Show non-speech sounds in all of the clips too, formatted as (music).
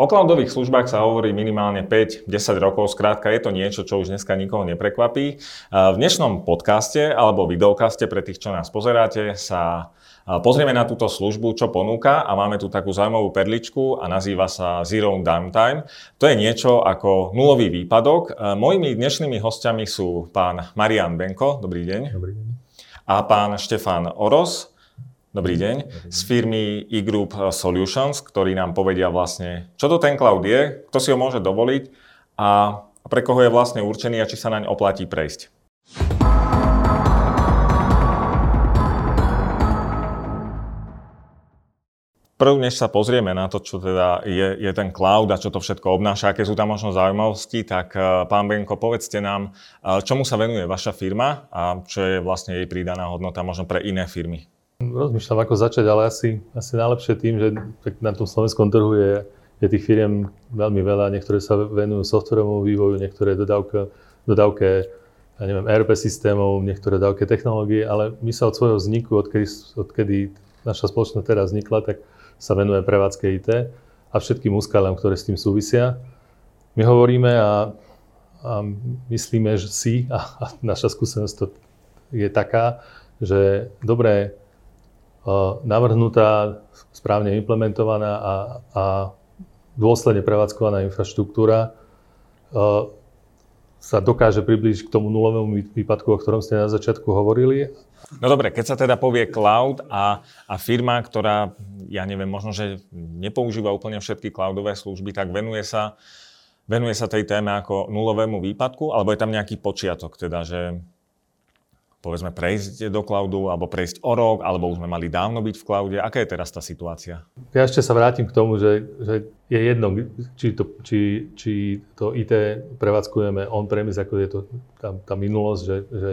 O cloudových službách sa hovorí minimálne 5-10 rokov, skrátka je to niečo, čo už dneska nikoho neprekvapí. V dnešnom podcaste alebo videokaste pre tých, čo nás pozeráte, sa pozrieme na túto službu, čo ponúka a máme tu takú zaujímavú perličku a nazýva sa Zero Downtime. To je niečo ako nulový výpadok. Mojimi dnešnými hostiami sú pán Marian Benko, dobrý deň. Dobrý deň. A pán Štefan Oros, Dobrý deň. Z firmy e-Group Solutions, ktorí nám povedia vlastne, čo to ten cloud je, kto si ho môže dovoliť a pre koho je vlastne určený a či sa naň oplatí prejsť. Prv, než sa pozrieme na to, čo teda je, je ten cloud a čo to všetko obnáša, aké sú tam možno zaujímavosti, tak eh, pán Benko, povedzte nám, eh, čomu sa venuje vaša firma a čo je vlastne jej pridaná hodnota možno pre iné firmy. Rozmýšľam, ako začať, ale asi, asi najlepšie tým, že na tom slovenskom trhu je, je tých firiem veľmi veľa. Niektoré sa venujú softverovému vývoju, niektoré dodávke, dodávke ja neviem, ERP systémov, niektoré dodávke technológie, ale my sa od svojho vzniku, odkedy, odkedy naša spoločnosť teraz vznikla, tak sa venuje prevádzke IT a všetkým úskaliam, ktoré s tým súvisia. My hovoríme a, a myslíme, že si, a, a naša skúsenosť to je taká, že dobré navrhnutá, správne implementovaná a, a dôsledne prevádzkovaná infraštruktúra sa dokáže priblížiť k tomu nulovému výpadku, o ktorom ste na začiatku hovorili. No dobre, keď sa teda povie cloud a, a firma, ktorá, ja neviem, možno, že nepoužíva úplne všetky cloudové služby, tak venuje sa, venuje sa tej téme ako nulovému výpadku, alebo je tam nejaký počiatok, teda, že povedzme prejsť do cloudu, alebo prejsť o rok, alebo už sme mali dávno byť v cloude. Aká je teraz tá situácia? Ja ešte sa vrátim k tomu, že, že je jedno, či to, či, či to IT prevádzkujeme on-premise, ako je to tá, tá minulosť, že, že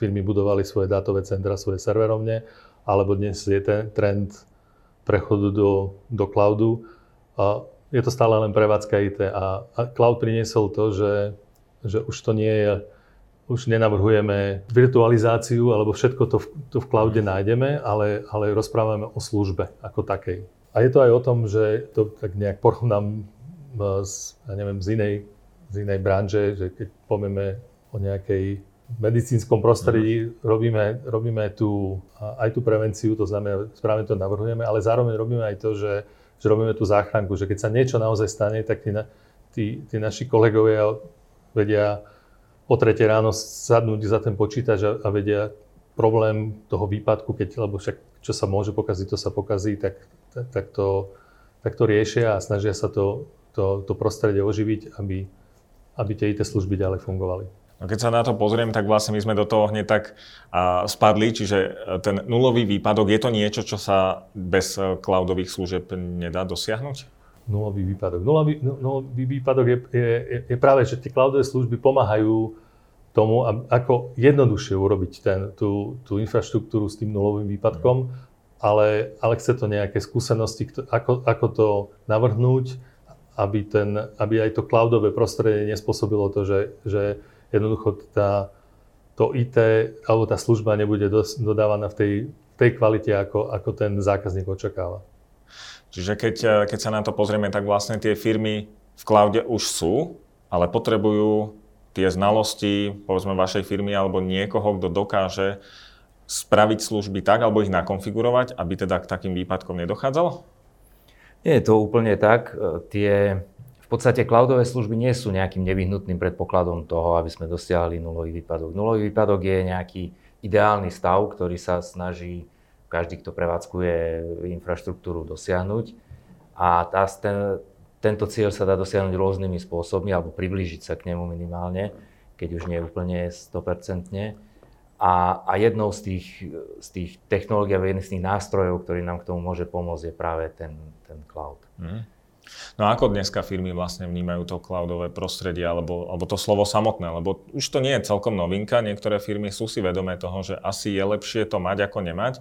firmy budovali svoje dátové centra, svoje serverovne, alebo dnes je ten trend prechodu do, do cloudu. A je to stále len prevádzka IT a, a cloud priniesol to, že, že už to nie je už nenavrhujeme virtualizáciu, alebo všetko to v, to v cloude nájdeme, ale, ale rozprávame o službe ako takej. A je to aj o tom, že to tak nejak porovnám e, z, ja neviem, z inej, z inej branže, že keď povieme o nejakej medicínskom prostredí, robíme, robíme tú, aj tú prevenciu, to znamená, správne to navrhujeme, ale zároveň robíme aj to, že, že robíme tú záchranku, že keď sa niečo naozaj stane, tak tí, tí, tí naši kolegovia vedia o tretie ráno sadnúť za ten počítač a, a vedia problém toho výpadku, keď, lebo však čo sa môže pokaziť, to sa pokazí, tak, tak, tak, to, tak to riešia a snažia sa to, to, to prostredie oživiť, aby, aby tie IT služby ďalej fungovali. No keď sa na to pozriem, tak vlastne my sme do toho hneď tak a, spadli, čiže e, ten nulový výpadok, je to niečo, čo sa bez e, cloudových služieb nedá dosiahnuť? Nulový výpadok. Nulový, nulový výpadok je, je, je práve, že tie cloudové služby pomáhajú tomu, ako jednoduššie urobiť ten, tú, tú infraštruktúru s tým nulovým výpadkom, ale, ale chce to nejaké skúsenosti, ako, ako to navrhnúť, aby, ten, aby aj to cloudové prostredie nespôsobilo to, že, že jednoducho tá, to IT alebo tá služba nebude dodávaná v tej, tej kvalite, ako, ako ten zákazník očakáva. Čiže keď, eh, keď sa na to pozrieme, tak vlastne tie firmy v cloude už sú, ale potrebujú tie znalosti, povedzme, vašej firmy alebo niekoho, kto dokáže spraviť služby tak, alebo ich nakonfigurovať, aby teda k takým výpadkom nedochádzalo? Nie je to úplne tak. Eh, tie, v podstate cloudové služby nie sú nejakým nevyhnutným predpokladom toho, aby sme dosiahli nulový výpadok. Nulový výpadok je nejaký ideálny stav, ktorý sa snaží každý, kto prevádzkuje infraštruktúru, dosiahnuť. A tá, ten, tento cieľ sa dá dosiahnuť rôznymi spôsobmi, alebo priblížiť sa k nemu minimálne, keď už nie úplne 100%. A, a jednou z tých, z tých technológií, alebo jedných z tých nástrojov, ktorý nám k tomu môže pomôcť, je práve ten, ten cloud. Mm. No a ako dneska firmy vlastne vnímajú to cloudové prostredie alebo, alebo to slovo samotné? Lebo už to nie je celkom novinka, niektoré firmy sú si vedomé toho, že asi je lepšie to mať ako nemať.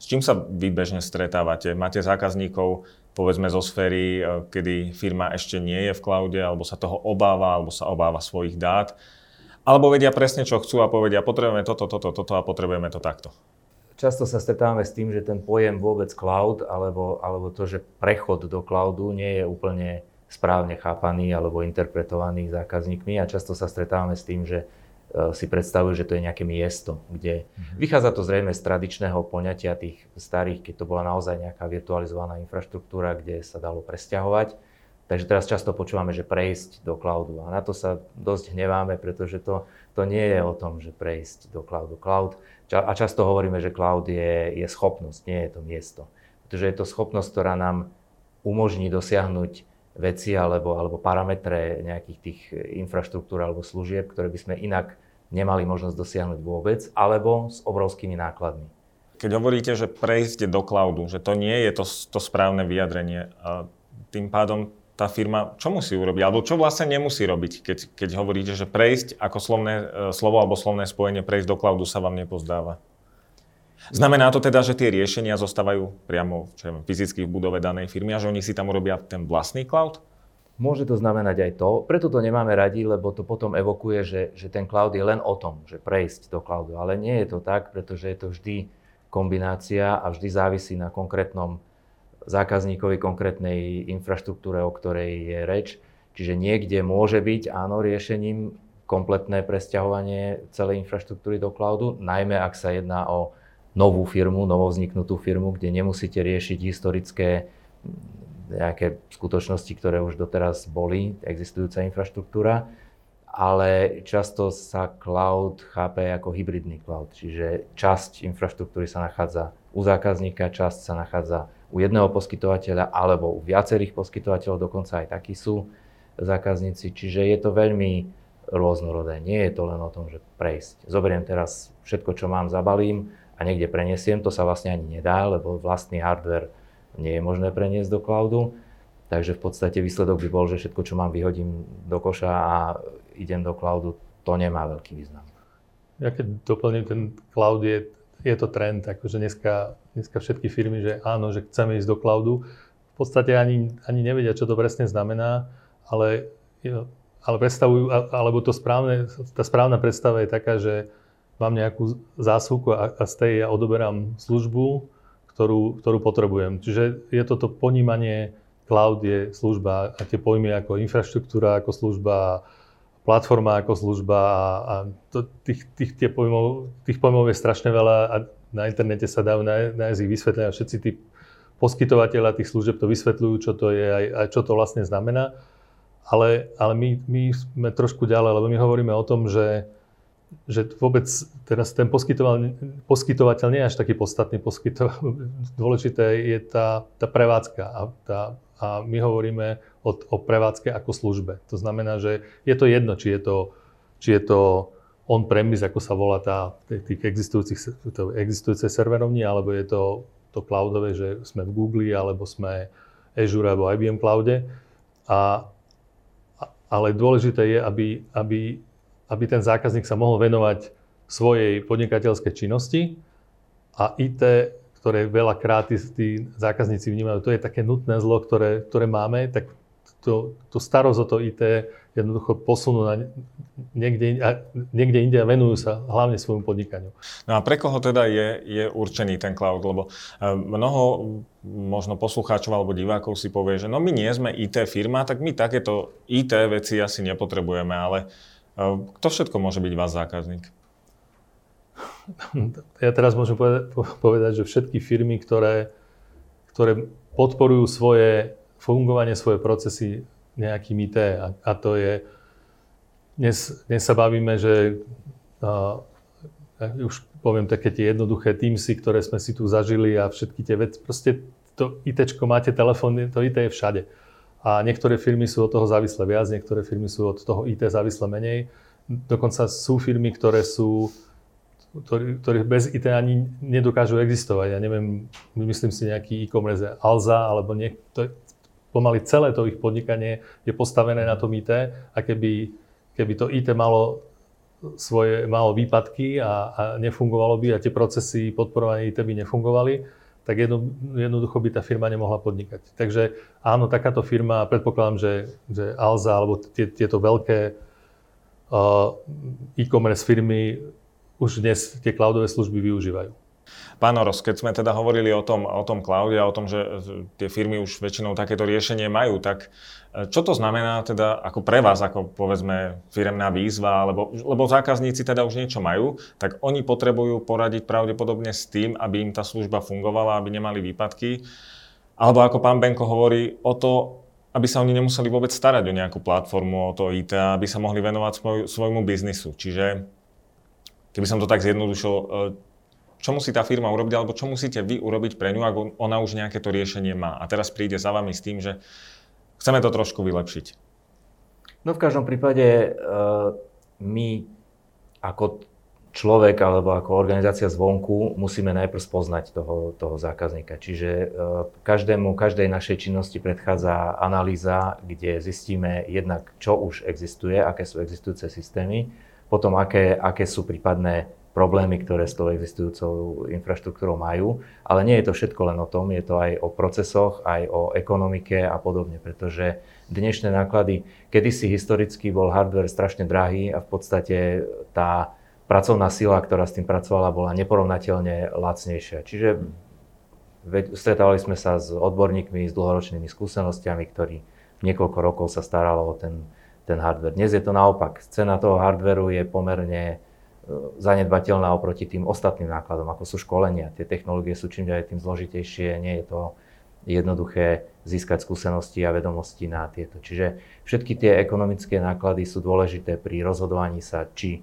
S čím sa vy bežne stretávate? Máte zákazníkov, povedzme zo sféry, e, kedy firma ešte nie je v cloude, alebo sa toho obáva, alebo sa obáva svojich dát, alebo vedia presne, čo chcú a povedia, potrebujeme toto, toto, toto a potrebujeme to takto. Často sa stretávame s tým, že ten pojem vôbec cloud, alebo, alebo to, že prechod do cloudu nie je úplne správne chápaný alebo interpretovaný zákazníkmi a často sa stretávame s tým, že si predstavujú, že to je nejaké miesto, kde mm-hmm. vychádza to zrejme z tradičného poňatia tých starých, keď to bola naozaj nejaká virtualizovaná infraštruktúra, kde sa dalo presťahovať. Takže teraz často počúvame, že prejsť do cloudu a na to sa dosť hneváme, pretože to, to nie je o tom, že prejsť do cloudu. Cloud, a často hovoríme, že cloud je, je schopnosť, nie je to miesto. Pretože je to schopnosť, ktorá nám umožní dosiahnuť veci alebo, alebo parametre nejakých tých infraštruktúr alebo služieb, ktoré by sme inak nemali možnosť dosiahnuť vôbec, alebo s obrovskými nákladmi. Keď hovoríte, že prejsť do cloudu, že to nie je to, to správne vyjadrenie, tým pádom tá firma čo musí urobiť, alebo čo vlastne nemusí robiť, keď, keď hovoríte, že prejsť ako slovné, e, slovo alebo slovné spojenie prejsť do cloudu sa vám nepozdáva? Znamená to teda, že tie riešenia zostávajú priamo čo viem, v budove danej firmy a že oni si tam urobia ten vlastný cloud? Môže to znamenať aj to, preto to nemáme radi, lebo to potom evokuje, že, že ten cloud je len o tom, že prejsť do cloudu. Ale nie je to tak, pretože je to vždy kombinácia a vždy závisí na konkrétnom zákazníkovi, konkrétnej infraštruktúre, o ktorej je reč. Čiže niekde môže byť áno riešením kompletné presťahovanie celej infraštruktúry do cloudu, najmä ak sa jedná o novú firmu, novovzniknutú firmu, kde nemusíte riešiť historické nejaké skutočnosti, ktoré už doteraz boli, existujúca infraštruktúra, ale často sa cloud chápe ako hybridný cloud, čiže časť infraštruktúry sa nachádza u zákazníka, časť sa nachádza u jedného poskytovateľa alebo u viacerých poskytovateľov, dokonca aj takí sú zákazníci, čiže je to veľmi rôznorodé. Nie je to len o tom, že prejsť. Zoberiem teraz všetko, čo mám, zabalím, a niekde preniesiem, to sa vlastne ani nedá, lebo vlastný hardware nie je možné preniesť do cloudu. Takže v podstate výsledok by bol, že všetko, čo mám, vyhodím do koša a idem do cloudu. To nemá veľký význam. Ja keď doplním, ten cloud je, je to trend, akože dneska, dneska všetky firmy, že áno, že chceme ísť do cloudu, v podstate ani, ani nevedia, čo to presne znamená, ale, ale predstavujú, alebo to správne, tá správna predstava je taká, že mám nejakú zásuvku a, a z tej ja odoberám službu, ktorú, ktorú potrebujem. Čiže je toto ponímanie, cloud je služba a tie pojmy ako infraštruktúra, ako služba, platforma ako služba a, a to, tých, tých, tie pojmov, tých pojmov je strašne veľa a na internete sa dajú nájsť ich vysvetlenia. Všetci tí poskytovateľa tých služieb to vysvetľujú, čo to je aj, aj čo to vlastne znamená. Ale, ale my, my sme trošku ďalej, lebo my hovoríme o tom, že že vôbec teraz ten poskytovateľ, nie je až taký podstatný poskytovateľ. (laughs) Dôležité je tá, tá prevádzka a, tá, a my hovoríme o, o prevádzke ako službe. To znamená, že je to jedno, či je to, či je to on-premise, ako sa volá tá, tých existujúcich, to existujúce serverovní, alebo je to to cloudové, že sme v Google, alebo sme Azure alebo IBM cloude. A, ale dôležité je, aby, aby aby ten zákazník sa mohol venovať svojej podnikateľskej činnosti a IT, ktoré veľakrát tí, tí zákazníci vnímajú, to je také nutné zlo, ktoré, ktoré máme, tak to, to starosť o to IT jednoducho posunú na niekde, niekde inde a venujú sa hlavne svojmu podnikaniu. No a pre koho teda je, je určený ten cloud? Lebo e, mnoho možno poslucháčov alebo divákov si povie, že no my nie sme IT firma, tak my takéto IT veci asi nepotrebujeme, ale kto všetko môže byť váš zákazník? Ja teraz môžem povedať, že všetky firmy, ktoré, ktoré podporujú svoje fungovanie, svoje procesy nejakým IT, a, a to je, dnes, dnes sa bavíme, že a, už poviem také tie jednoduché Teamsy, ktoré sme si tu zažili a všetky tie veci, proste to IT, máte telefón, to IT je všade. A niektoré firmy sú od toho závislé viac, niektoré firmy sú od toho IT závislé menej. Dokonca sú firmy, ktoré sú ktorý, ktorých bez IT ani nedokážu existovať. Ja neviem, myslím si nejaký e-commerce Alza, alebo niekto, pomaly celé to ich podnikanie je postavené na tom IT a keby, keby to IT malo svoje, malo výpadky a, a nefungovalo by a tie procesy podporovania IT by nefungovali, tak jedno, jednoducho by tá firma nemohla podnikať. Takže áno, takáto firma, predpokladám, že, že Alza alebo tie, tieto veľké uh, e-commerce firmy už dnes tie cloudové služby využívajú. Pán Oros, keď sme teda hovorili o tom, o tom cloude a o tom, že tie firmy už väčšinou takéto riešenie majú, tak e, čo to znamená teda ako pre vás, ako povedzme firemná výzva, alebo, lebo zákazníci teda už niečo majú, tak oni potrebujú poradiť pravdepodobne s tým, aby im tá služba fungovala, aby nemali výpadky. Alebo ako pán Benko hovorí, o to, aby sa oni nemuseli vôbec starať o nejakú platformu, o to IT, aby sa mohli venovať svoj, svojmu biznisu. Čiže, keby som to tak zjednodušil, e, čo musí tá firma urobiť, alebo čo musíte vy urobiť pre ňu, ak ona už nejaké to riešenie má. A teraz príde za vami s tým, že chceme to trošku vylepšiť. No v každom prípade uh, my ako človek alebo ako organizácia zvonku musíme najprv spoznať toho, toho zákazníka. Čiže uh, každému, každej našej činnosti predchádza analýza, kde zistíme jednak, čo už existuje, aké sú existujúce systémy, potom aké, aké sú prípadné problémy, ktoré s tou existujúcou infraštruktúrou majú. Ale nie je to všetko len o tom, je to aj o procesoch, aj o ekonomike a podobne, pretože dnešné náklady, kedysi historicky bol hardware strašne drahý a v podstate tá pracovná sila, ktorá s tým pracovala, bola neporovnateľne lacnejšia. Čiže stretávali sme sa s odborníkmi s dlhoročnými skúsenostiami, ktorí niekoľko rokov sa staralo o ten, ten hardware. Dnes je to naopak. Cena toho hardwareu je pomerne zanedbateľná oproti tým ostatným nákladom, ako sú školenia. Tie technológie sú čím ďalej tým zložitejšie, nie je to jednoduché získať skúsenosti a vedomosti na tieto. Čiže všetky tie ekonomické náklady sú dôležité pri rozhodovaní sa, či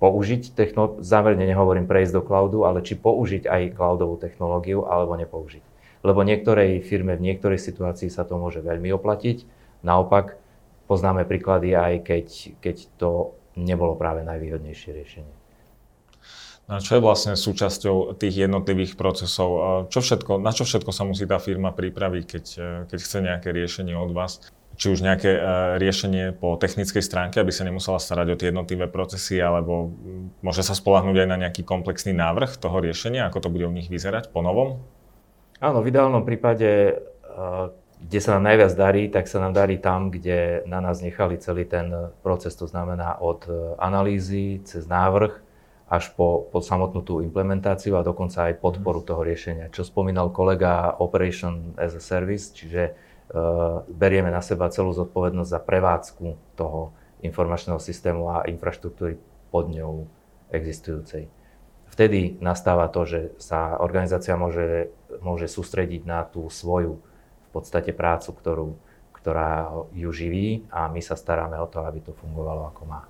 použiť technológiu, zámerne nehovorím prejsť do cloudu, ale či použiť aj cloudovú technológiu alebo nepoužiť. Lebo niektorej firme v niektorej situácii sa to môže veľmi oplatiť. Naopak, poznáme príklady aj keď, keď to nebolo práve najvýhodnejšie riešenie. A čo je vlastne súčasťou tých jednotlivých procesov? Čo všetko, na čo všetko sa musí tá firma pripraviť, keď, keď chce nejaké riešenie od vás? Či už nejaké e, riešenie po technickej stránke, aby sa nemusela starať o tie jednotlivé procesy, alebo môže sa spolahnúť aj na nejaký komplexný návrh toho riešenia, ako to bude u nich vyzerať po novom? Áno, v ideálnom prípade e, kde sa nám najviac darí, tak sa nám darí tam, kde na nás nechali celý ten proces, to znamená od e, analýzy cez návrh až po, po samotnú tú implementáciu a dokonca aj podporu toho riešenia. Čo spomínal kolega Operation as a Service, čiže uh, berieme na seba celú zodpovednosť za prevádzku toho informačného systému a infraštruktúry pod ňou existujúcej. Vtedy nastáva to, že sa organizácia môže, môže sústrediť na tú svoju podstate prácu, ktorú, ktorá ju živí a my sa staráme o to, aby to fungovalo ako má.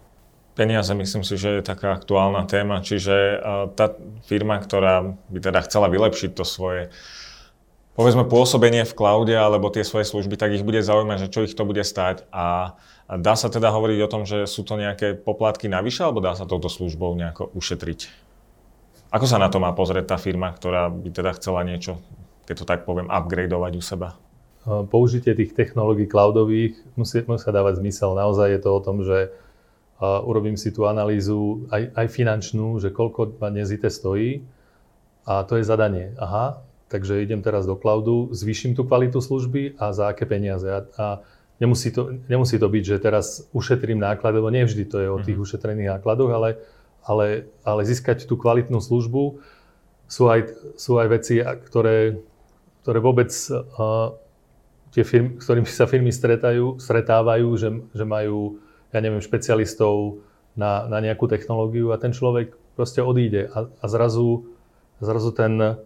Peniaze, myslím si, že je taká aktuálna téma, čiže tá firma, ktorá by teda chcela vylepšiť to svoje povedzme pôsobenie v cloude alebo tie svoje služby, tak ich bude zaujímať, že čo ich to bude stať a dá sa teda hovoriť o tom, že sú to nejaké poplatky navyše alebo dá sa touto službou nejako ušetriť? Ako sa na to má pozrieť tá firma, ktorá by teda chcela niečo, keď to tak poviem, upgradeovať u seba? Použitie tých technológií cloudových musí, musí dávať zmysel. Naozaj je to o tom, že urobím si tú analýzu aj, aj finančnú, že koľko ma dnes IT stojí a to je zadanie. Aha, takže idem teraz do cloudu, zvýšim tú kvalitu služby a za aké peniaze. A, a nemusí, to, nemusí to byť, že teraz ušetrím náklady, lebo nevždy to je o tých mm-hmm. ušetrených nákladoch, ale, ale, ale získať tú kvalitnú službu sú aj, sú aj veci, ktoré, ktoré vôbec uh, tie firmy, s ktorými sa firmy stretajú, stretávajú, že, že majú, ja neviem, špecialistov na, na nejakú technológiu a ten človek proste odíde a, a zrazu, zrazu ten,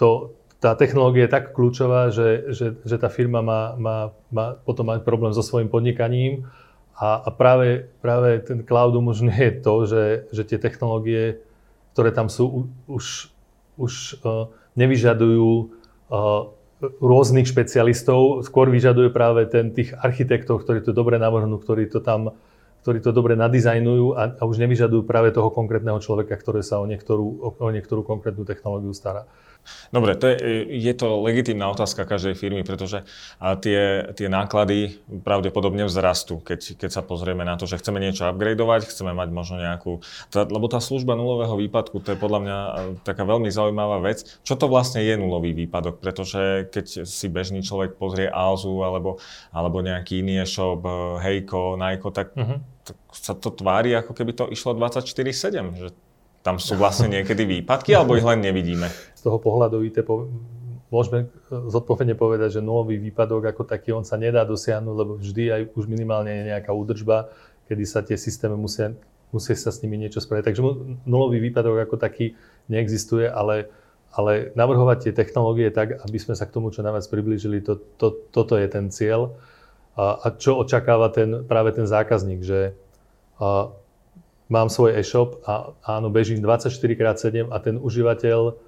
to, tá technológia je tak kľúčová, že, že, že tá firma má, má, má potom mať problém so svojím podnikaním a, a práve, práve ten cloud umožňuje to, že, že tie technológie, ktoré tam sú, už, už uh, nevyžadujú uh, rôznych špecialistov, skôr vyžaduje práve ten tých architektov, ktorí to dobre navrhnú, ktorí to tam ktorí to dobre nadizajnujú a, a už nevyžadujú práve toho konkrétneho človeka, ktorý sa o niektorú, o, o niektorú konkrétnu technológiu stará. Dobre, to je, je to legitímna otázka každej firmy, pretože tie, tie náklady pravdepodobne vzrastú, keď, keď sa pozrieme na to, že chceme niečo upgradeovať, chceme mať možno nejakú... Tá, lebo tá služba nulového výpadku, to je podľa mňa taká veľmi zaujímavá vec. Čo to vlastne je nulový výpadok? Pretože keď si bežný človek pozrie Alzu alebo, alebo nejaký iný e-shop, Heiko, Nike, tak, uh-huh. tak sa to tvári, ako keby to išlo 24-7. Že Tam sú vlastne (laughs) niekedy výpadky, alebo ich len nevidíme? Z toho pohľadu IT po, môžeme zodpovedne povedať, že nulový výpadok ako taký, on sa nedá dosiahnuť, lebo vždy aj už minimálne je nejaká údržba, kedy sa tie systémy musia, musia sa s nimi niečo spraviť. Takže nulový výpadok ako taký neexistuje, ale, ale navrhovať tie technológie tak, aby sme sa k tomu čo najviac priblížili, to, to, toto je ten cieľ. A, a čo očakáva ten, práve ten zákazník, že a, mám svoj e-shop a áno, bežím 24x7 a ten užívateľ,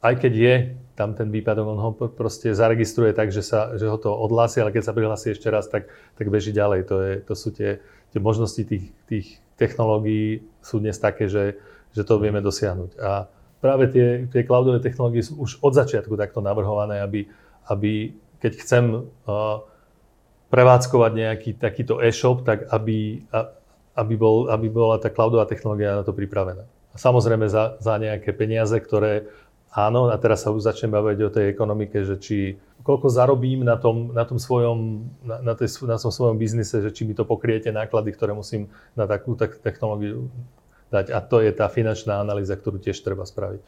aj keď je tam ten výpadok, on ho proste zaregistruje tak, že, sa, že ho to odhlási, ale keď sa prihlási ešte raz, tak, tak beží ďalej. To, je, to sú tie, tie možnosti tých, tých technológií sú dnes také, že, že to vieme dosiahnuť. A práve tie, tie cloudové technológie sú už od začiatku takto navrhované, aby, aby keď chcem uh, prevádzkovať nejaký takýto e-shop, tak aby, aby, bol, aby bola tá cloudová technológia na to pripravená. Samozrejme za, za nejaké peniaze, ktoré áno, a teraz sa už začnem baviť o tej ekonomike, že či koľko zarobím na tom, na tom svojom, na, na, tej, na tom svojom biznise, že či mi to pokriete náklady, ktoré musím na takú tak, technológiu dať. A to je tá finančná analýza, ktorú tiež treba spraviť.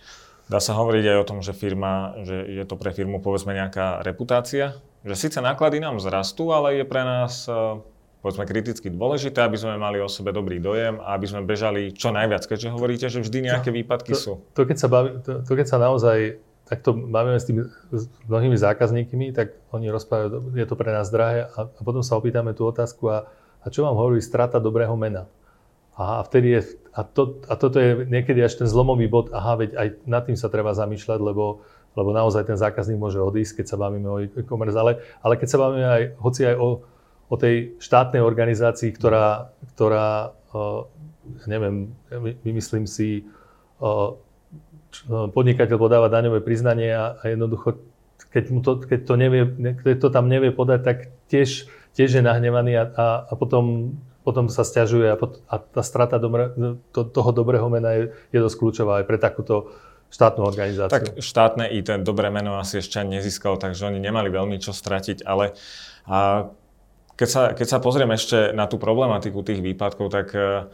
Dá sa hovoriť aj o tom, že firma, že je to pre firmu povedzme nejaká reputácia, že síce náklady nám zrastú, ale je pre nás povedzme kriticky dôležité, aby sme mali o sebe dobrý dojem a aby sme bežali čo najviac, keďže hovoríte, že vždy nejaké výpadky to, sú. To, keď sa baví, to, to keď sa naozaj takto bavíme s tými s mnohými zákazníkmi, tak oni rozprávajú, je to pre nás drahé a, a potom sa opýtame tú otázku a, a čo vám hovorí strata dobrého mena? Aha, a vtedy je, a, to, a toto je niekedy až ten zlomový bod, aha, veď aj nad tým sa treba zamýšľať, lebo, lebo naozaj ten zákazník môže odísť, keď sa bavíme o e-commerce, ale, ale keď sa bavíme aj, hoci aj o, o tej štátnej organizácii, ktorá, ktorá neviem, vymyslím si, podnikateľ podáva daňové priznanie a jednoducho, keď, mu to, keď, to nevie, keď to tam nevie podať, tak tiež, tiež je nahnevaný a, a, a potom, potom sa stiažuje a, pot, a tá strata dobre, to, toho dobrého mena je, je dosť kľúčová aj pre takúto štátnu organizáciu. Tak štátne IT dobré meno asi ešte nezískalo, takže oni nemali veľmi čo stratiť, ale a keď sa, keď sa pozriem ešte na tú problematiku tých výpadkov, tak uh,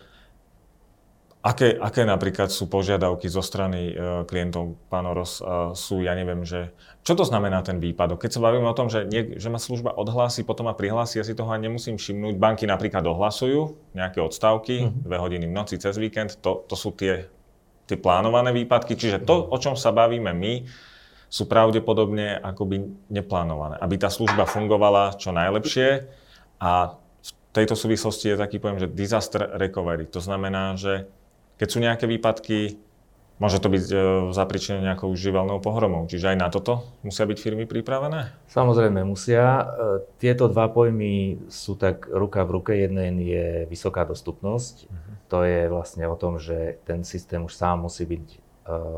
aké, aké napríklad sú požiadavky zo strany uh, klientov, pán Oros, uh, sú, ja neviem, že čo to znamená ten výpadok? Keď sa bavíme o tom, že, nie, že ma služba odhlási, potom ma prihlási, ja si toho ani nemusím všimnúť. Banky napríklad ohlasujú nejaké odstávky, uh-huh. dve hodiny v noci cez víkend, to, to sú tie, tie plánované výpadky, čiže to, o čom sa bavíme my, sú pravdepodobne akoby neplánované. Aby tá služba fungovala čo najlepšie, a v tejto súvislosti je taký pojem, že disaster recovery. To znamená, že keď sú nejaké výpadky, môže to byť e, zapričené nejakou živelnou pohromou. Čiže aj na toto musia byť firmy pripravené? Samozrejme musia. E, tieto dva pojmy sú tak ruka v ruke. Jeden je vysoká dostupnosť. Uh-huh. To je vlastne o tom, že ten systém už sám musí byť e,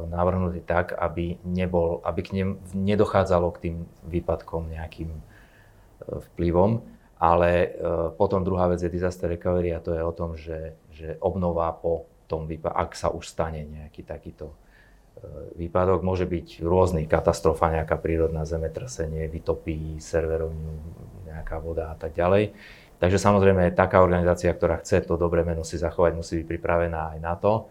navrhnutý tak, aby, nebol, aby k nem nedochádzalo k tým výpadkom nejakým vplyvom. Ale e, potom druhá vec je disaster recovery a to je o tom, že, že obnova po tom výpadku, ak sa už stane nejaký takýto e, výpadok, môže byť rôzny, katastrofa, nejaká prírodná zemetrasenie, vytopí serverovňu, nejaká voda a tak ďalej. Takže samozrejme taká organizácia, ktorá chce to dobré meno si zachovať, musí byť pripravená aj na to.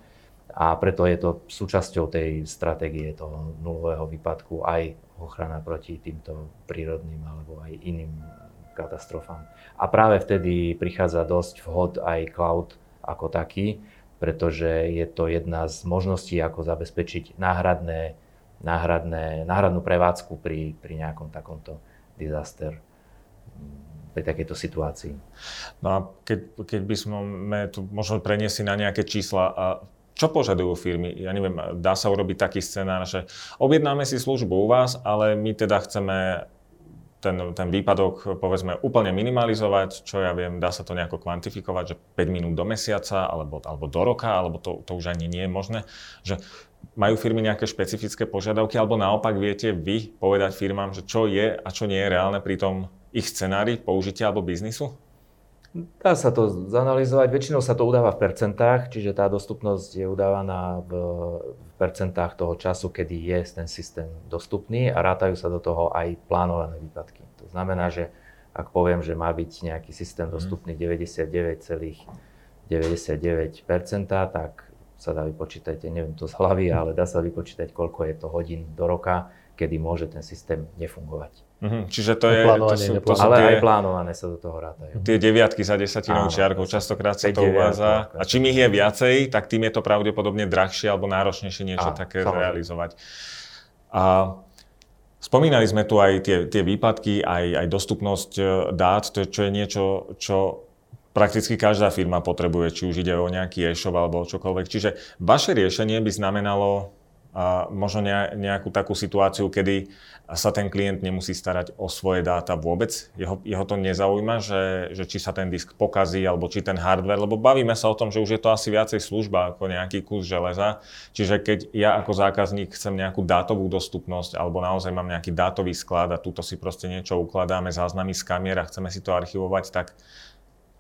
A preto je to súčasťou tej stratégie toho nulového výpadku aj ochrana proti týmto prírodným alebo aj iným katastrofám. A práve vtedy prichádza dosť vhod aj cloud ako taký, pretože je to jedna z možností, ako zabezpečiť náhradné, náhradné, náhradnú prevádzku pri, pri nejakom takomto disaster pri takejto situácii. No a keď, keď by sme tu možno preniesli na nejaké čísla, a čo požadujú firmy? Ja neviem, dá sa urobiť taký scenár, že objednáme si službu u vás, ale my teda chceme ten, ten výpadok povedzme úplne minimalizovať, čo ja viem, dá sa to nejako kvantifikovať, že 5 minút do mesiaca alebo, alebo do roka, alebo to, to už ani nie je možné, že majú firmy nejaké špecifické požiadavky, alebo naopak viete vy povedať firmám, že čo je a čo nie je reálne pri tom ich scenári použitia alebo biznisu? Dá sa to zanalizovať. Väčšinou sa to udáva v percentách, čiže tá dostupnosť je udávaná v, v percentách toho času, kedy je ten systém dostupný a rátajú sa do toho aj plánované výpadky. To znamená, že ak poviem, že má byť nejaký systém mhm. dostupný 99,99%, tak sa dá vypočítať, neviem to z hlavy, ale dá sa vypočítať, koľko je to hodín do roka, kedy môže ten systém nefungovať. Mm-hmm. Čiže to je... To sú, to sú ale tie, aj plánované sa do toho rátajú. Tie deviatky za desatinou čiarkou, častokrát sa to uvádza. A čím ich je viacej, tak tým je to pravdepodobne drahšie alebo náročnejšie niečo Áno, také samozrejme. zrealizovať. A spomínali sme tu aj tie, tie výpadky, aj, aj dostupnosť e, dát, to je, čo je niečo, čo prakticky každá firma potrebuje, či už ide o nejaký e-shop alebo o čokoľvek. Čiže vaše riešenie by znamenalo možno nejakú takú situáciu, kedy sa ten klient nemusí starať o svoje dáta vôbec. Jeho, jeho to nezaujíma, že, že či sa ten disk pokazí alebo či ten hardware, lebo bavíme sa o tom, že už je to asi viacej služba ako nejaký kus železa. Čiže keď ja ako zákazník chcem nejakú dátovú dostupnosť alebo naozaj mám nejaký dátový sklad a túto si proste niečo ukladáme, záznamy z kamier a chceme si to archivovať, tak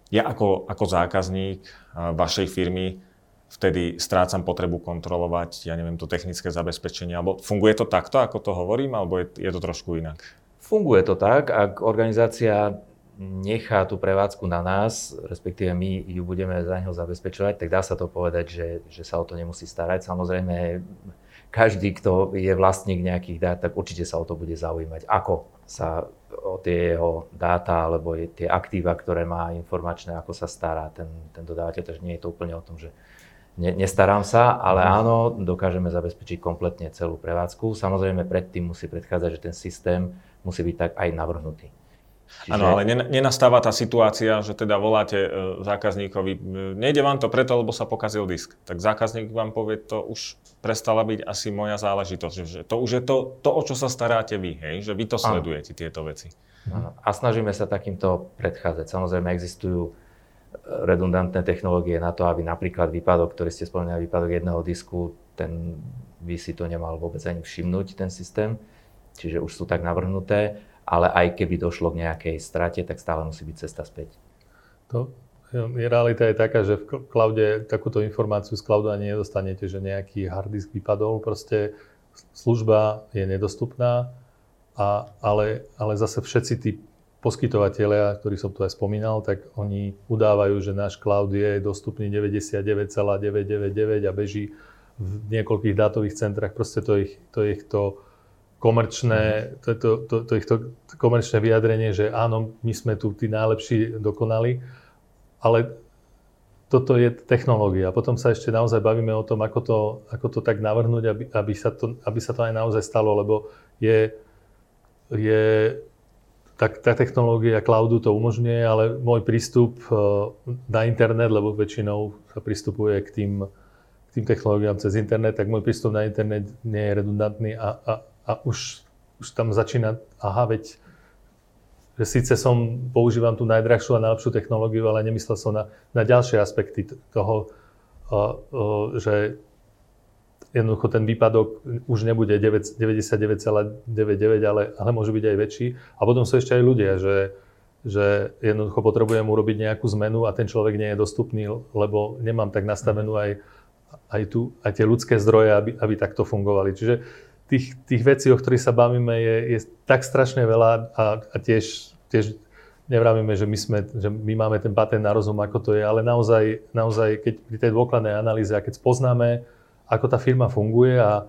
ja ako, ako zákazník vašej firmy vtedy strácam potrebu kontrolovať, ja neviem, to technické zabezpečenie, alebo funguje to takto, ako to hovorím, alebo je, je to trošku inak? Funguje to tak, ak organizácia nechá tú prevádzku na nás, respektíve my ju budeme za neho zabezpečovať, tak dá sa to povedať, že, že sa o to nemusí starať. Samozrejme, každý, kto je vlastník nejakých dát, tak určite sa o to bude zaujímať, ako sa o tie jeho dáta alebo tie aktíva, ktoré má informačné, ako sa stará ten, ten dodávateľ. Takže nie je to úplne o tom, že ne, nestarám sa, ale mhm. áno, dokážeme zabezpečiť kompletne celú prevádzku. Samozrejme, predtým musí predchádzať, že ten systém musí byť tak aj navrhnutý. Áno, Čiže... ale nenastáva tá situácia, že teda voláte e, zákazníkovi, nejde vám to preto, lebo sa pokazil disk. Tak zákazník vám povie, to už prestala byť asi moja záležitosť. Že to už je to, to o čo sa staráte vy, hej? že vy to sledujete, Áno. tieto veci. Áno. A snažíme sa takýmto predchádzať. Samozrejme existujú redundantné technológie na to, aby napríklad výpadok, ktorý ste spomínali, výpadok jedného disku, ten by si to nemal vôbec ani všimnúť, ten systém. Čiže už sú tak navrhnuté, ale aj keby došlo k nejakej strate, tak stále musí byť cesta späť. To, je, realita je taká, že v cloude takúto informáciu z cloudu ani nedostanete, že nejaký hard disk vypadol, proste služba je nedostupná, a, ale, ale zase všetci tí poskytovateľia, ktorí som tu aj spomínal, tak oni udávajú, že náš cloud je dostupný 99,999 a beží v niekoľkých dátových centrách. Proste to je ich, to, je ich to komerčné, to, to, to, to, ich to komerčné vyjadrenie, že áno, my sme tu tí najlepší dokonali, ale toto je technológia. Potom sa ešte naozaj bavíme o tom, ako to, ako to tak navrhnúť, aby, aby, sa to, aby sa to aj naozaj stalo, lebo je, je tak tá technológia cloudu to umožňuje, ale môj prístup eh, na internet, lebo väčšinou sa pristupuje k tým, k tým technológiám cez internet, tak môj prístup na internet nie je redundantný a, a, a už, už tam začína, aha, veď že síce som, používam tú najdrahšiu a najlepšiu technológiu, ale nemyslel som na, na ďalšie aspekty toho, uh, uh, že jednoducho ten výpadok už nebude 99,99, ale, ale môže byť aj väčší. A potom sú ešte aj ľudia, že, že jednoducho potrebujem urobiť nejakú zmenu a ten človek nie je dostupný, lebo nemám tak nastavenú aj, aj, tu, aj tie ľudské zdroje, aby, aby takto fungovali. Čiže tých, tých vecí, o ktorých sa bavíme, je, je tak strašne veľa a, a tiež, tiež nevravíme, že my, sme, že my máme ten patent na rozum, ako to je, ale naozaj, naozaj keď pri tej dôkladnej analýze a keď spoznáme ako tá firma funguje a,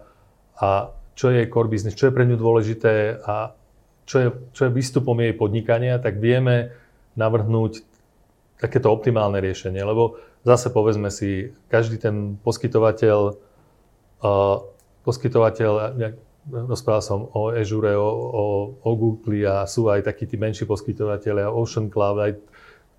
a čo je core business, čo je pre ňu dôležité a čo je, čo je výstupom jej podnikania, tak vieme navrhnúť takéto optimálne riešenie. Lebo zase povedzme si, každý ten poskytovateľ, uh, poskytovateľ, rozprával som o Azure, o, o, o Google a sú aj takí tí menší poskytovateľia, Ocean Cloud, aj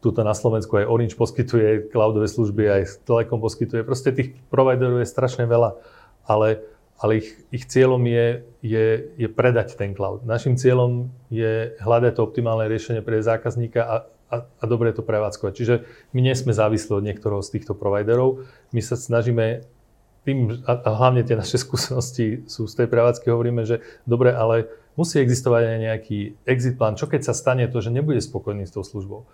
Tuto na Slovensku aj Orange poskytuje cloudové služby, aj Telekom poskytuje. Proste tých providerov je strašne veľa, ale, ale ich, ich cieľom je, je, je predať ten cloud. Našim cieľom je hľadať to optimálne riešenie pre zákazníka a, a, a dobre to prevádzkovať. Čiže my nie sme závislí od niektorého z týchto providerov. My sa snažíme tým, a, hlavne tie naše (laughs) skúsenosti sú z tej prevádzky, hovoríme, že dobre, ale musí existovať aj nejaký exit plán. Čo keď sa stane to, že nebude spokojný s tou službou?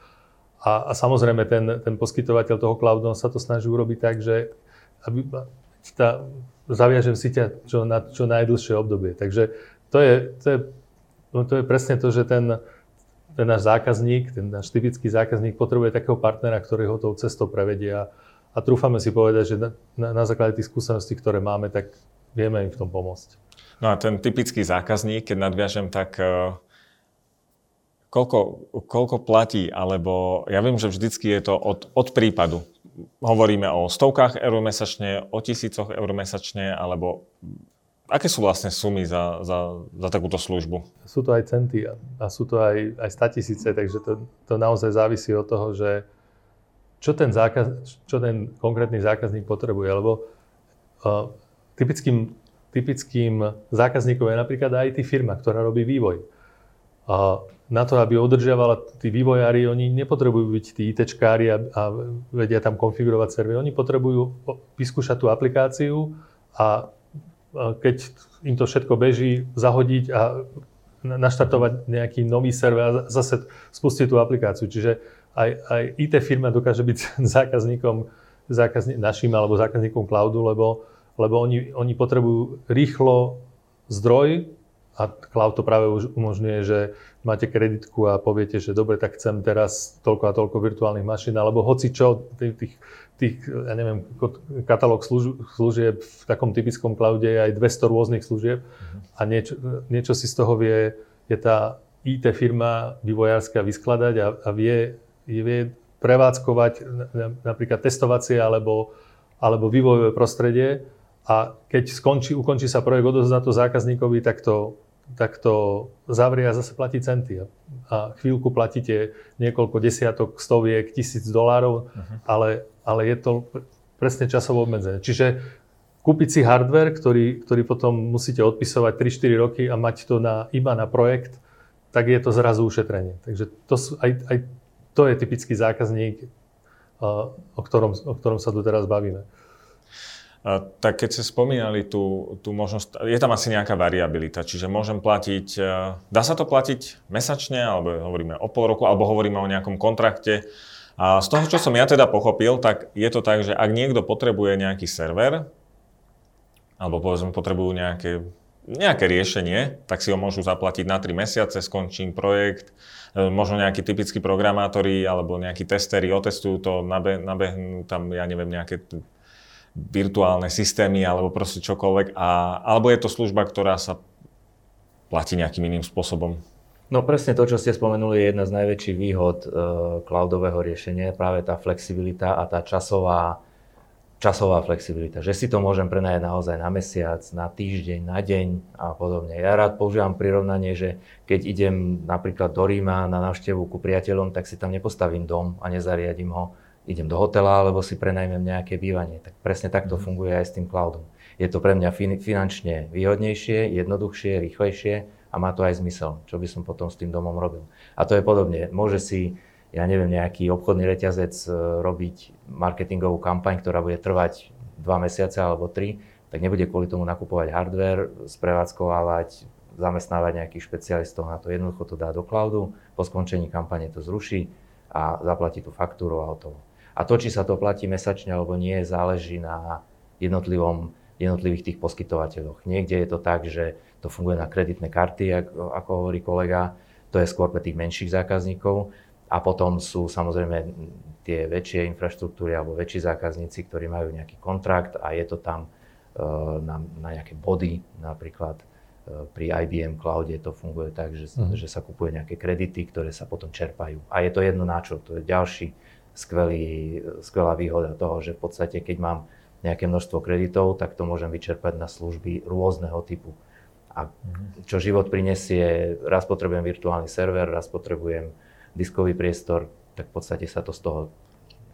A, a samozrejme ten, ten poskytovateľ toho cloudu sa to snaží urobiť tak, že aby, tá, zaviažem si ťa čo, na čo najdlhšie obdobie. Takže to je, to je, no to je presne to, že ten, ten náš zákazník, ten náš typický zákazník potrebuje takého partnera, ktorý ho tou cestou prevedie. A, a trúfame si povedať, že na, na, na základe tých skúseností, ktoré máme, tak vieme im v tom pomôcť. No a ten typický zákazník, keď nadviažem, tak uh, koľko, koľko platí, alebo ja viem, že vždycky je to od, od prípadu. Hovoríme o stovkách eur mesačne, o tisícoch eur mesačne, alebo aké sú vlastne sumy za, za, za takúto službu? Sú to aj centy a sú to aj, aj 100 tisíce, takže to, to naozaj závisí od toho, že čo ten, zákaz, čo ten konkrétny zákazník potrebuje, lebo uh, typickým, typickým zákazníkom je napríklad IT firma, ktorá robí vývoj. Uh, na to, aby udržiavala tí vývojári, oni nepotrebujú byť tí ITčkári a, a vedia tam konfigurovať server. Oni potrebujú vyskúšať tú aplikáciu a, a keď im to všetko beží, zahodiť a naštartovať nejaký nový server a zase spustiť tú aplikáciu. Čiže aj, aj IT firma dokáže byť (laughs) zákazníkom, zákazní, našim alebo zákazníkom cloudu, lebo, lebo oni, oni potrebujú rýchlo zdroj a cloud to práve už umožňuje, že máte kreditku a poviete, že dobre, tak chcem teraz toľko a toľko virtuálnych mašín, alebo hoci čo, tých, tých, ja neviem, katalóg služieb v takom typickom cloude je aj 200 rôznych služieb a niečo, niečo si z toho vie, je tá IT firma vývojárska vyskladať a, a vie vie prevádzkovať napríklad testovacie alebo, alebo vývojové prostredie a keď skončí, ukončí sa projekt, odozná to zákazníkovi, tak to, tak to zavrie a zase platí centy. A chvíľku platíte niekoľko desiatok, stoviek, tisíc dolárov, uh-huh. ale, ale je to presne časovo obmedzené. Čiže kúpiť si hardware, ktorý, ktorý potom musíte odpisovať 3-4 roky a mať to na, iba na projekt, tak je to zrazu ušetrenie. Takže to sú, aj, aj to je typický zákazník, o ktorom, o ktorom sa tu teraz bavíme. Tak keď ste spomínali tú, tú možnosť, je tam asi nejaká variabilita, čiže môžem platiť, dá sa to platiť mesačne, alebo hovoríme o pol roku, alebo hovoríme o nejakom kontrakte. A z toho, čo som ja teda pochopil, tak je to tak, že ak niekto potrebuje nejaký server, alebo povedzme potrebujú nejaké, nejaké riešenie, tak si ho môžu zaplatiť na 3 mesiace, skončím projekt, E, možno nejakí typickí programátori alebo nejakí testery otestujú to, nabe, nabehnú tam, ja neviem, nejaké virtuálne systémy alebo proste čokoľvek. A, alebo je to služba, ktorá sa platí nejakým iným spôsobom? No presne to, čo ste spomenuli, je jedna z najväčších výhod e, cloudového riešenia, práve tá flexibilita a tá časová časová flexibilita, že si to môžem prenajať naozaj na mesiac, na týždeň, na deň a podobne. Ja rád používam prirovnanie, že keď idem napríklad do Ríma na návštevu ku priateľom, tak si tam nepostavím dom a nezariadím ho. Idem do hotela, alebo si prenajmem nejaké bývanie. Tak presne takto mm. funguje aj s tým cloudom. Je to pre mňa fin- finančne výhodnejšie, jednoduchšie, rýchlejšie a má to aj zmysel, čo by som potom s tým domom robil. A to je podobne. Môže si ja neviem, nejaký obchodný reťazec e, robiť marketingovú kampaň, ktorá bude trvať dva mesiace alebo tri, tak nebude kvôli tomu nakupovať hardware, sprevádzkovávať, zamestnávať nejakých špecialistov na to. Jednoducho to dá do cloudu, po skončení kampane to zruší a zaplatí tú faktúru a hotovo. A to, či sa to platí mesačne alebo nie, záleží na jednotlivom, jednotlivých tých poskytovateľoch. Niekde je to tak, že to funguje na kreditné karty, ako, ako hovorí kolega, to je skôr pre tých menších zákazníkov. A potom sú samozrejme tie väčšie infraštruktúry alebo väčší zákazníci, ktorí majú nejaký kontrakt a je to tam e, na, na nejaké body, napríklad e, pri IBM cloude to funguje tak, že, mm. že sa kupuje nejaké kredity, ktoré sa potom čerpajú. A je to jedno na čo, to je ďalší skvelý, skvelá výhoda toho, že v podstate keď mám nejaké množstvo kreditov, tak to môžem vyčerpať na služby rôzneho typu. A čo život prinesie, raz potrebujem virtuálny server, raz potrebujem diskový priestor, tak v podstate sa to z toho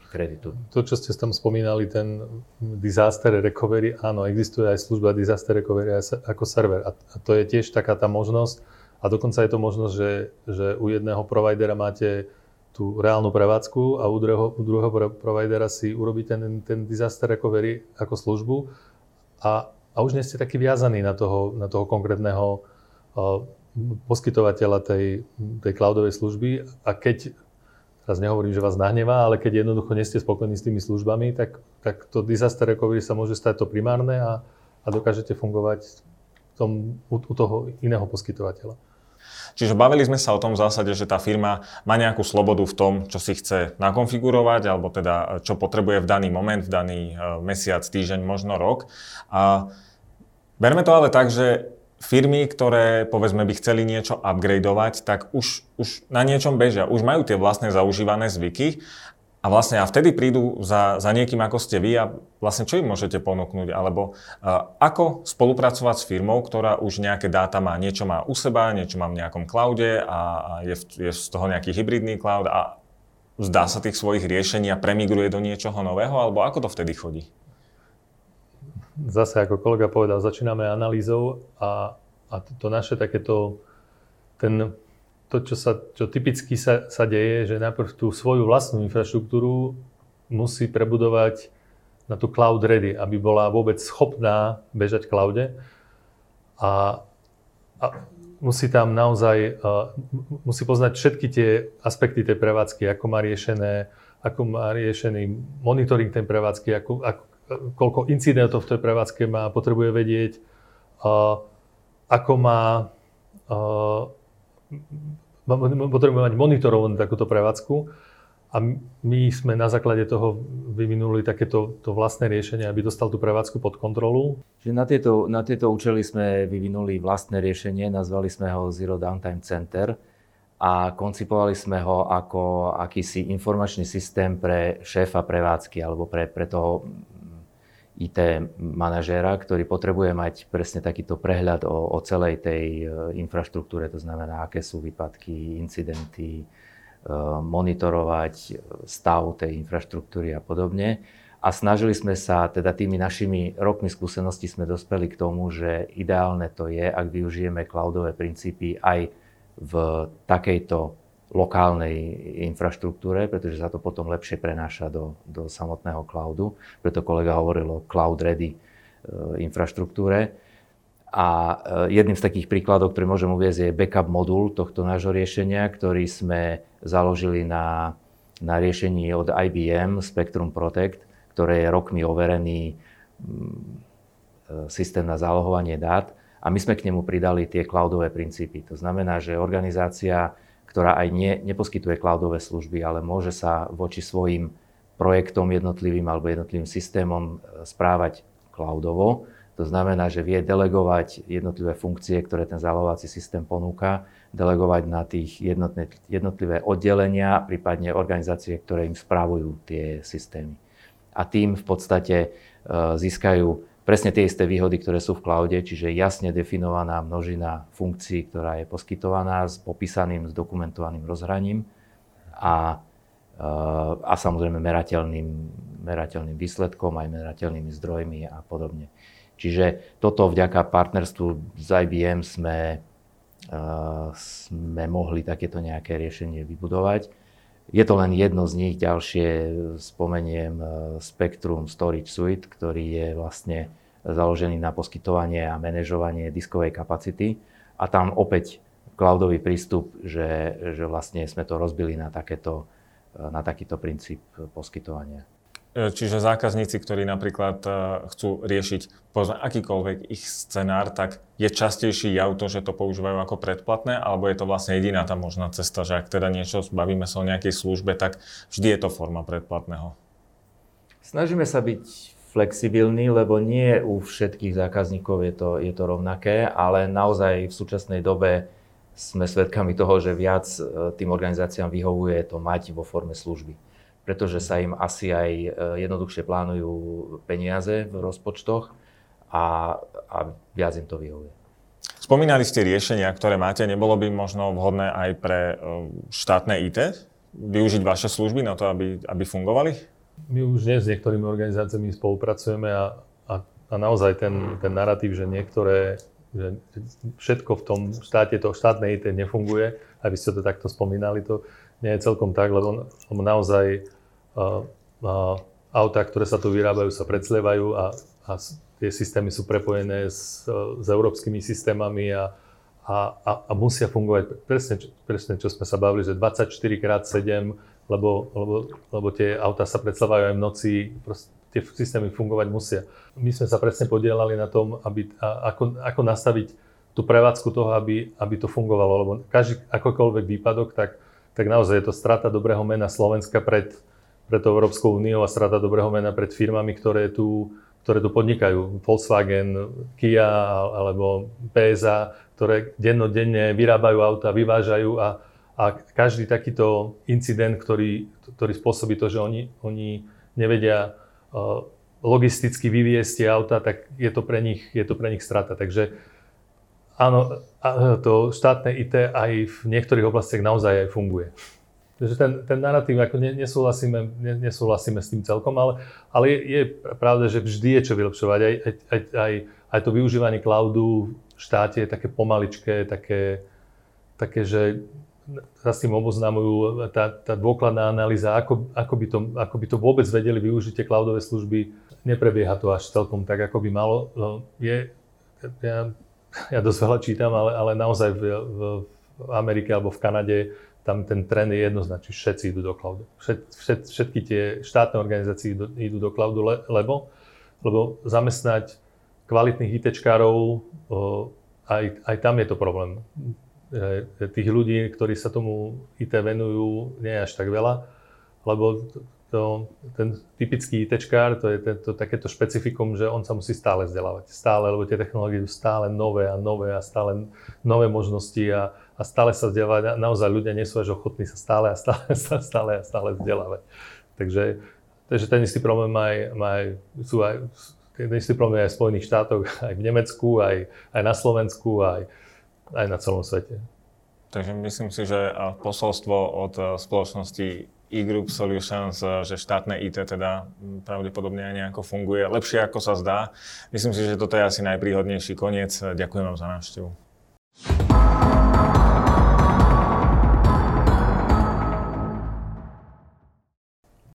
kreditu. To, čo ste tam spomínali, ten disaster recovery, áno, existuje aj služba disaster recovery ako server. A to je tiež taká tá možnosť. A dokonca je to možnosť, že, že u jedného providera máte tú reálnu prevádzku a u druhého, u druhého providera si urobí ten, ten disaster recovery ako službu a, a už nie ste takí viazaní na toho, na toho konkrétneho uh, poskytovateľa tej, tej cloudovej služby a keď, teraz nehovorím, že vás nahnevá, ale keď jednoducho nie ste spokojní s tými službami, tak, tak to disaster recovery sa môže stať to primárne a, a dokážete fungovať v tom, u, u toho iného poskytovateľa. Čiže bavili sme sa o tom v zásade, že tá firma má nejakú slobodu v tom, čo si chce nakonfigurovať, alebo teda čo potrebuje v daný moment, v daný mesiac, týždeň, možno rok. A berme to ale tak, že firmy, ktoré povedzme by chceli niečo upgradeovať, tak už, už na niečom bežia, už majú tie vlastné zaužívané zvyky a vlastne a vtedy prídu za, za niekým ako ste vy a vlastne čo im môžete ponúknuť, alebo uh, ako spolupracovať s firmou, ktorá už nejaké dáta má, niečo má u seba, niečo má v nejakom cloude a, a je, je z toho nejaký hybridný cloud a zdá sa tých svojich riešení a premigruje do niečoho nového, alebo ako to vtedy chodí? zase ako kolega povedal, začíname analýzou a, a to naše takéto, ten, to, čo, sa, čo typicky sa, sa deje, že najprv tú svoju vlastnú infraštruktúru musí prebudovať na tú cloud ready, aby bola vôbec schopná bežať v cloude. A, a musí tam naozaj, uh, musí poznať všetky tie aspekty tej prevádzky, ako má riešené, ako má riešený monitoring tej prevádzky, ako, ako, koľko incidentov v tej prevádzke má, potrebuje vedieť, ako má, potrebuje mať monitorovanú takúto prevádzku. A my sme na základe toho vyvinuli takéto to vlastné riešenie, aby dostal tú prevádzku pod kontrolu. Čiže na tieto, na tieto účely sme vyvinuli vlastné riešenie, nazvali sme ho Zero Downtime Center a koncipovali sme ho ako akýsi informačný systém pre šéfa prevádzky alebo pre, pre toho IT manažéra, ktorý potrebuje mať presne takýto prehľad o, o celej tej e, infraštruktúre, to znamená, aké sú výpadky, incidenty, e, monitorovať stav tej infraštruktúry a podobne. A snažili sme sa, teda tými našimi rokmi skúseností sme dospeli k tomu, že ideálne to je, ak využijeme cloudové princípy aj v takejto lokálnej infraštruktúre, pretože sa to potom lepšie prenáša do, do samotného cloudu. Preto kolega hovoril o cloud ready e, infraštruktúre. A e, jedným z takých príkladov, ktorý môžem uviezť, je backup modul tohto nášho riešenia, ktorý sme založili na, na riešení od IBM Spectrum Protect, ktoré je rokmi overený e, systém na zálohovanie dát. A my sme k nemu pridali tie cloudové princípy. To znamená, že organizácia ktorá aj nie, neposkytuje cloudové služby, ale môže sa voči svojim projektom jednotlivým alebo jednotlivým systémom e, správať cloudovo. To znamená, že vie delegovať jednotlivé funkcie, ktoré ten zálohovací systém ponúka, delegovať na tých jednotlivé oddelenia, prípadne organizácie, ktoré im správujú tie systémy. A tým v podstate e, získajú presne tie isté výhody, ktoré sú v cloude, čiže jasne definovaná množina funkcií, ktorá je poskytovaná s popísaným, s dokumentovaným rozhraním a, e, a samozrejme merateľným, merateľným výsledkom, aj merateľnými zdrojmi a podobne. Čiže toto vďaka partnerstvu s IBM sme, e, sme mohli takéto nejaké riešenie vybudovať. Je to len jedno z nich, ďalšie spomeniem e, Spectrum Storage Suite, ktorý je vlastne založený na poskytovanie a manažovanie diskovej kapacity. A tam opäť cloudový prístup, že, že vlastne sme to rozbili na, takéto, na takýto princíp poskytovania. E, čiže zákazníci, ktorí napríklad e, chcú riešiť povedzme, akýkoľvek ich scenár, tak je častejší jav to, že to používajú ako predplatné, alebo je to vlastne jediná tá možná cesta, že ak teda niečo, bavíme sa o nejakej službe, tak vždy je to forma predplatného. Snažíme sa byť flexibilní, lebo nie u všetkých zákazníkov je to, je to rovnaké, ale naozaj v súčasnej dobe sme svedkami toho, že viac e, tým organizáciám vyhovuje to mať vo forme služby pretože sa im asi aj e, jednoduchšie plánujú peniaze v rozpočtoch a, a viac im to vyhovuje. Spomínali ste riešenia, ktoré máte. Nebolo by možno vhodné aj pre e, štátne IT využiť vaše služby na to, aby, aby fungovali? My už dnes s niektorými organizáciami spolupracujeme a, a, a naozaj ten, ten narratív, že niektoré že všetko v tom štáte, to štátne IT nefunguje, aby ste to takto spomínali, to, nie je celkom tak, lebo, lebo naozaj uh, uh, autá, ktoré sa tu vyrábajú, sa predslievajú a, a tie systémy sú prepojené s, s európskymi systémami a, a, a, a musia fungovať presne, presne, čo sme sa bavili, že 24x7, lebo, lebo, lebo tie autá sa predslievajú aj v noci, tie systémy fungovať musia. My sme sa presne podielali na tom, aby, a, ako, ako nastaviť tú prevádzku toho, aby, aby to fungovalo. Lebo každý akokoľvek výpadok, tak, tak naozaj je to strata dobrého mena Slovenska pred, pred Európskou úniou a strata dobrého mena pred firmami, ktoré tu, ktoré tu podnikajú. Volkswagen, Kia alebo PSA, ktoré dennodenne vyrábajú auta, vyvážajú a, a každý takýto incident, ktorý, ktorý spôsobí to, že oni, oni nevedia uh, logisticky vyviesť tie auta, tak je to pre nich, je to pre nich strata. Takže áno, to štátne IT aj v niektorých oblastiach naozaj aj funguje. Takže ten, ten narratív, ako nesúhlasíme, nesúhlasíme s tým celkom, ale, ale je, je pravda, že vždy je čo vylepšovať. Aj, aj, aj, aj to využívanie cloudu v štáte je také pomaličké, také, také že sa s tým oboznamujú, tá, tá dôkladná analýza, ako, ako, by to, ako by to vôbec vedeli využiť tie cloudové služby, neprebieha to až celkom tak, ako by malo. No, je, ja, ja dosť veľa čítam, ale, ale naozaj v, v, v Amerike alebo v Kanade tam ten trend je jednoznačný. Všetci idú do cloudu. Všet, všet, všetky tie štátne organizácie idú, idú do cloudu, le, lebo, lebo zamestnať kvalitných ITčkárov, aj, aj tam je to problém. Tých ľudí, ktorí sa tomu IT venujú, nie je až tak veľa, lebo to, ten typický ITčkár, to je tento, takéto špecifikum, že on sa musí stále vzdelávať. Stále, lebo tie technológie sú stále nové a nové a stále nové možnosti a, a stále sa vzdelávať. Naozaj ľudia nie sú až ochotní sa stále a stále, (laughs) stále, stále a stále vzdelávať. Takže, takže ten istý problém aj, aj, sú aj, ten istý problém aj v Spojených štátoch, (laughs) aj v Nemecku, aj, aj na Slovensku, aj, aj na celom svete. Takže myslím si, že posolstvo od spoločnosti e-group solutions, eh, že štátne IT teda hm, pravdepodobne aj nejako funguje lepšie ako sa zdá. Myslím si, že toto je asi najpríhodnejší koniec. Ďakujem vám za návštevu.